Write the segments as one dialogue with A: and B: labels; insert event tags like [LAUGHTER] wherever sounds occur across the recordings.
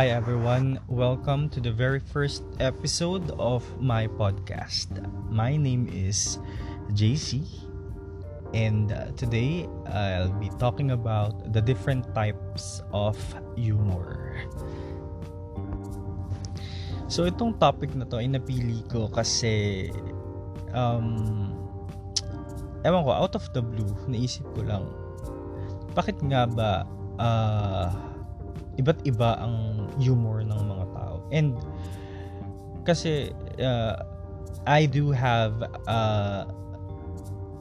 A: Hi everyone, welcome to the very first episode of my podcast. My name is JC, and uh, today I'll be talking about the different types of humor. So itong topic na to ay napili ko kasi um ewan ko out of the blue naisip ko lang bakit nga ba uh, iba't iba ang humor ng mga tao. And kasi uh, I do have uh,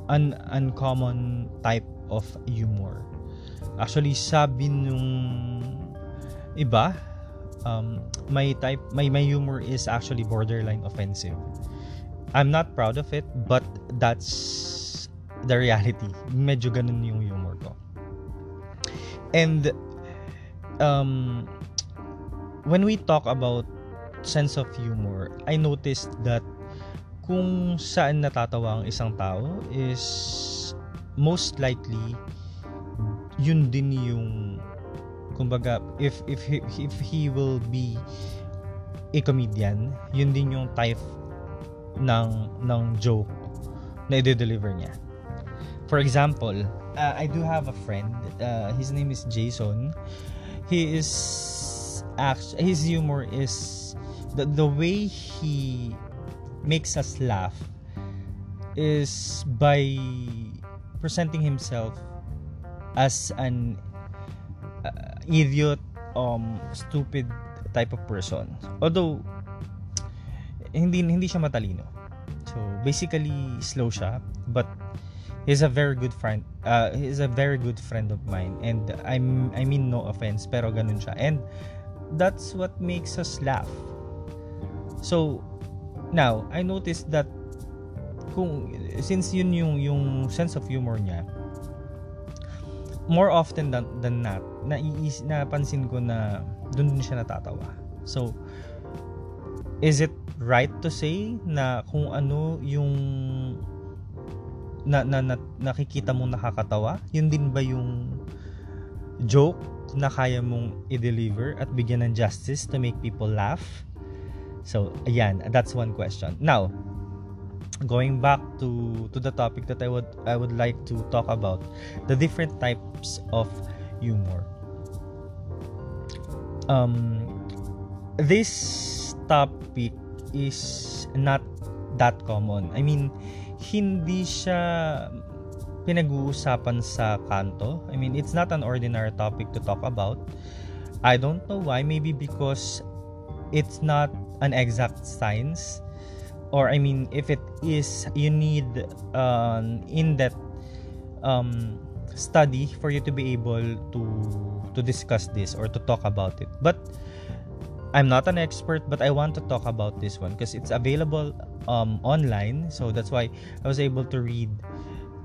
A: an uncommon type of humor. Actually, sabi nung iba, um, my type, my, my humor is actually borderline offensive. I'm not proud of it, but that's the reality. Medyo ganun yung humor ko. And um, when we talk about sense of humor, I noticed that kung saan natatawa ang isang tao is most likely yun din yung kumbaga if if he, if he will be a comedian yun din yung type ng ng joke na i-deliver niya. For example uh, I do have a friend uh, his name is Jason he is actually his humor is the the way he makes us laugh is by presenting himself as an uh, idiot um stupid type of person. Although hindi hindi siya matalino. So basically slow siya but he's a very good friend uh, he's a very good friend of mine. And I'm I mean no offense pero ganun siya. And that's what makes us laugh. So now I noticed that kung since yun yung yung sense of humor niya more often than, than not naiis napansin ko na doon din siya natatawa. So is it right to say na kung ano yung na, na, na nakikita mong nakakatawa? Yun din ba yung joke na kaya mong i-deliver at bigyan ng justice to make people laugh? So, ayan, that's one question. Now, going back to to the topic that I would I would like to talk about, the different types of humor. Um this topic is not that common. I mean, hindi siya pinag-uusapan sa kanto. I mean, it's not an ordinary topic to talk about. I don't know why. Maybe because it's not an exact science. Or, I mean, if it is, you need an in-depth um, study for you to be able to to discuss this or to talk about it. But I'm not an expert, but I want to talk about this one because it's available um, online. So that's why I was able to read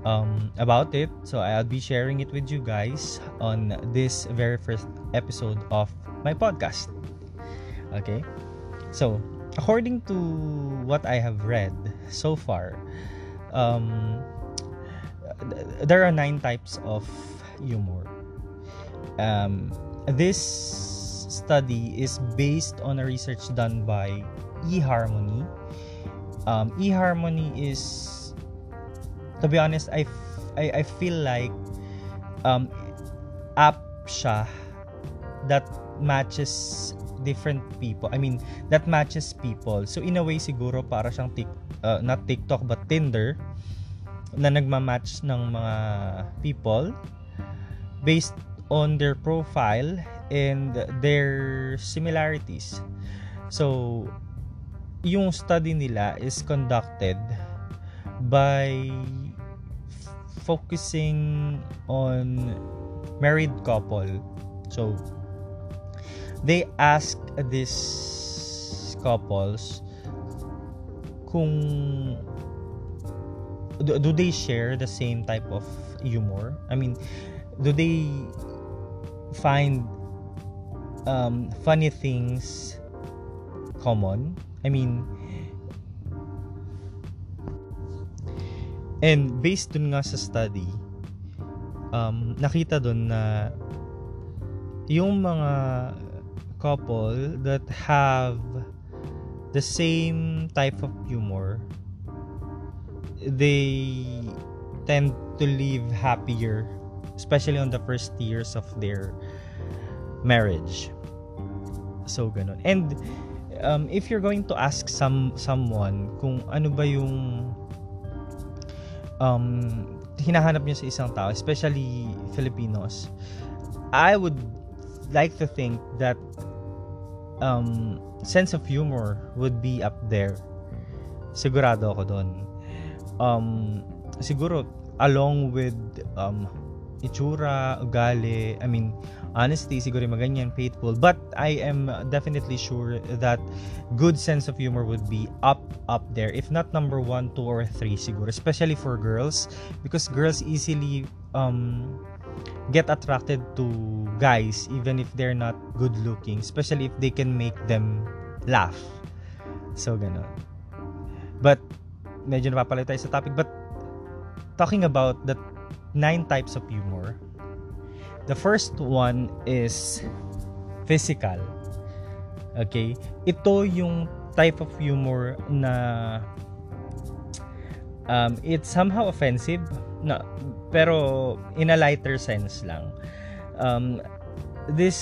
A: um, about it. So I'll be sharing it with you guys on this very first episode of my podcast. Okay. So according to what I have read so far, um, there are nine types of humor. Um, this study is based on a research done by eHarmony. Um, eHarmony is, to be honest, I, I, I feel like um, app siya that matches different people. I mean, that matches people. So, in a way, siguro para siyang tik, uh, not TikTok, but Tinder na nagma-match ng mga people based on their profile and their similarities. So, yung study nila is conducted by focusing on married couple. So, they ask these couples kung do, they share the same type of humor? I mean, do they find um, funny things common. I mean, and based dun nga sa study, um, nakita dun na yung mga couple that have the same type of humor, they tend to live happier, especially on the first years of their marriage. So ganun. And um, if you're going to ask some someone kung ano ba yung um, hinahanap niyo sa isang tao, especially Filipinos, I would like to think that um, sense of humor would be up there. Sigurado ako doon. Um, siguro, along with um, itsura, ugali, I mean, honesty, siguro maganyan, faithful. But I am definitely sure that good sense of humor would be up, up there. If not number one, two, or three, siguro. Especially for girls. Because girls easily um, get attracted to guys even if they're not good looking especially if they can make them laugh so ganun but medyo napapalay tayo sa topic but talking about the nine types of humor. The first one is physical. Okay? Ito yung type of humor na um, it's somehow offensive na pero in a lighter sense lang. Um, this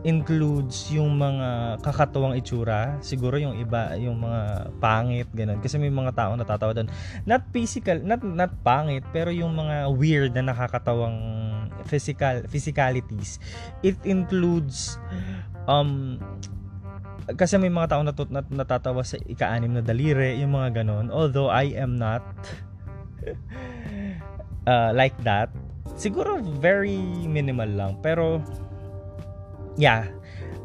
A: includes yung mga kakatuwang itsura siguro yung iba yung mga pangit ganun. Kasi may mga tao natatawa doon not physical not not pangit pero yung mga weird na nakakatawang physical physicalities it includes um kasi may mga tao natut nat, natatawa sa ika-anim na daliri yung mga ganon although I am not [LAUGHS] uh, like that. Siguro very minimal lang pero yeah.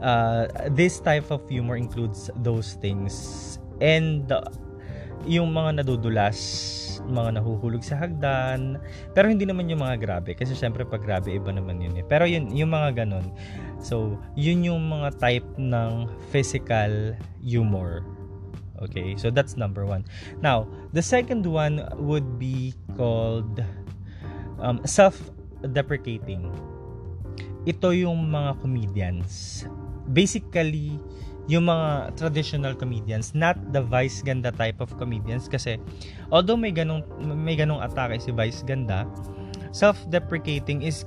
A: Uh, this type of humor includes those things. And uh, yung mga nadudulas mga nahuhulog sa hagdan. Pero hindi naman yung mga grabe. Kasi syempre pag grabe iba naman yun eh. Pero yun yung mga ganon so yun yung mga type ng physical humor. Okay? So that's number one. Now the second one would be called um, self-deprecating. Ito yung mga comedians. Basically, yung mga traditional comedians, not the Vice Ganda type of comedians kasi although may ganong may ganong atake si Vice Ganda, self-deprecating is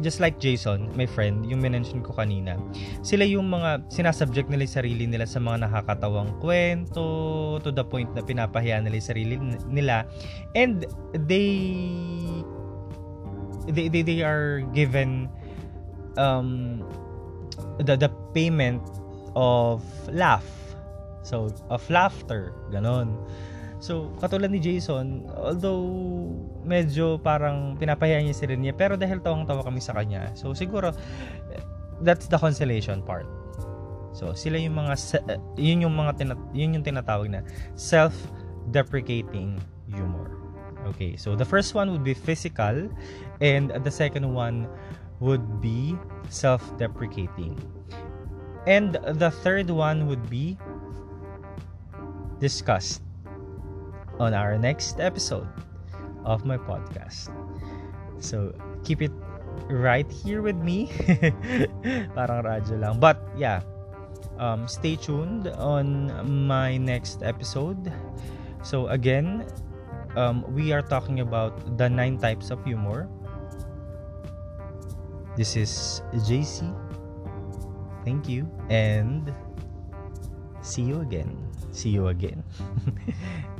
A: just like Jason, my friend, yung mention ko kanina, sila yung mga sinasubject nila yung sarili nila sa mga nakakatawang kwento to the point na pinapahiya nila yung sarili nila and they they, they, they are given um, the, the payment of laugh. So, of laughter. Ganon. So, katulad ni Jason, although medyo parang pinapahiya niya si niya, pero dahil tawang-tawa kami sa kanya, so siguro, that's the consolation part. So, sila yung mga, yun yung mga, tinat, yun yung tinatawag na self-deprecating humor. Okay, so the first one would be physical, and the second one would be self deprecating. And the third one would be discussed on our next episode of my podcast. So keep it right here with me. [LAUGHS] Parang radyo lang. But yeah, um, stay tuned on my next episode. So again, um, we are talking about the nine types of humor. This is JC. Thank you and see you again. See you again. [LAUGHS]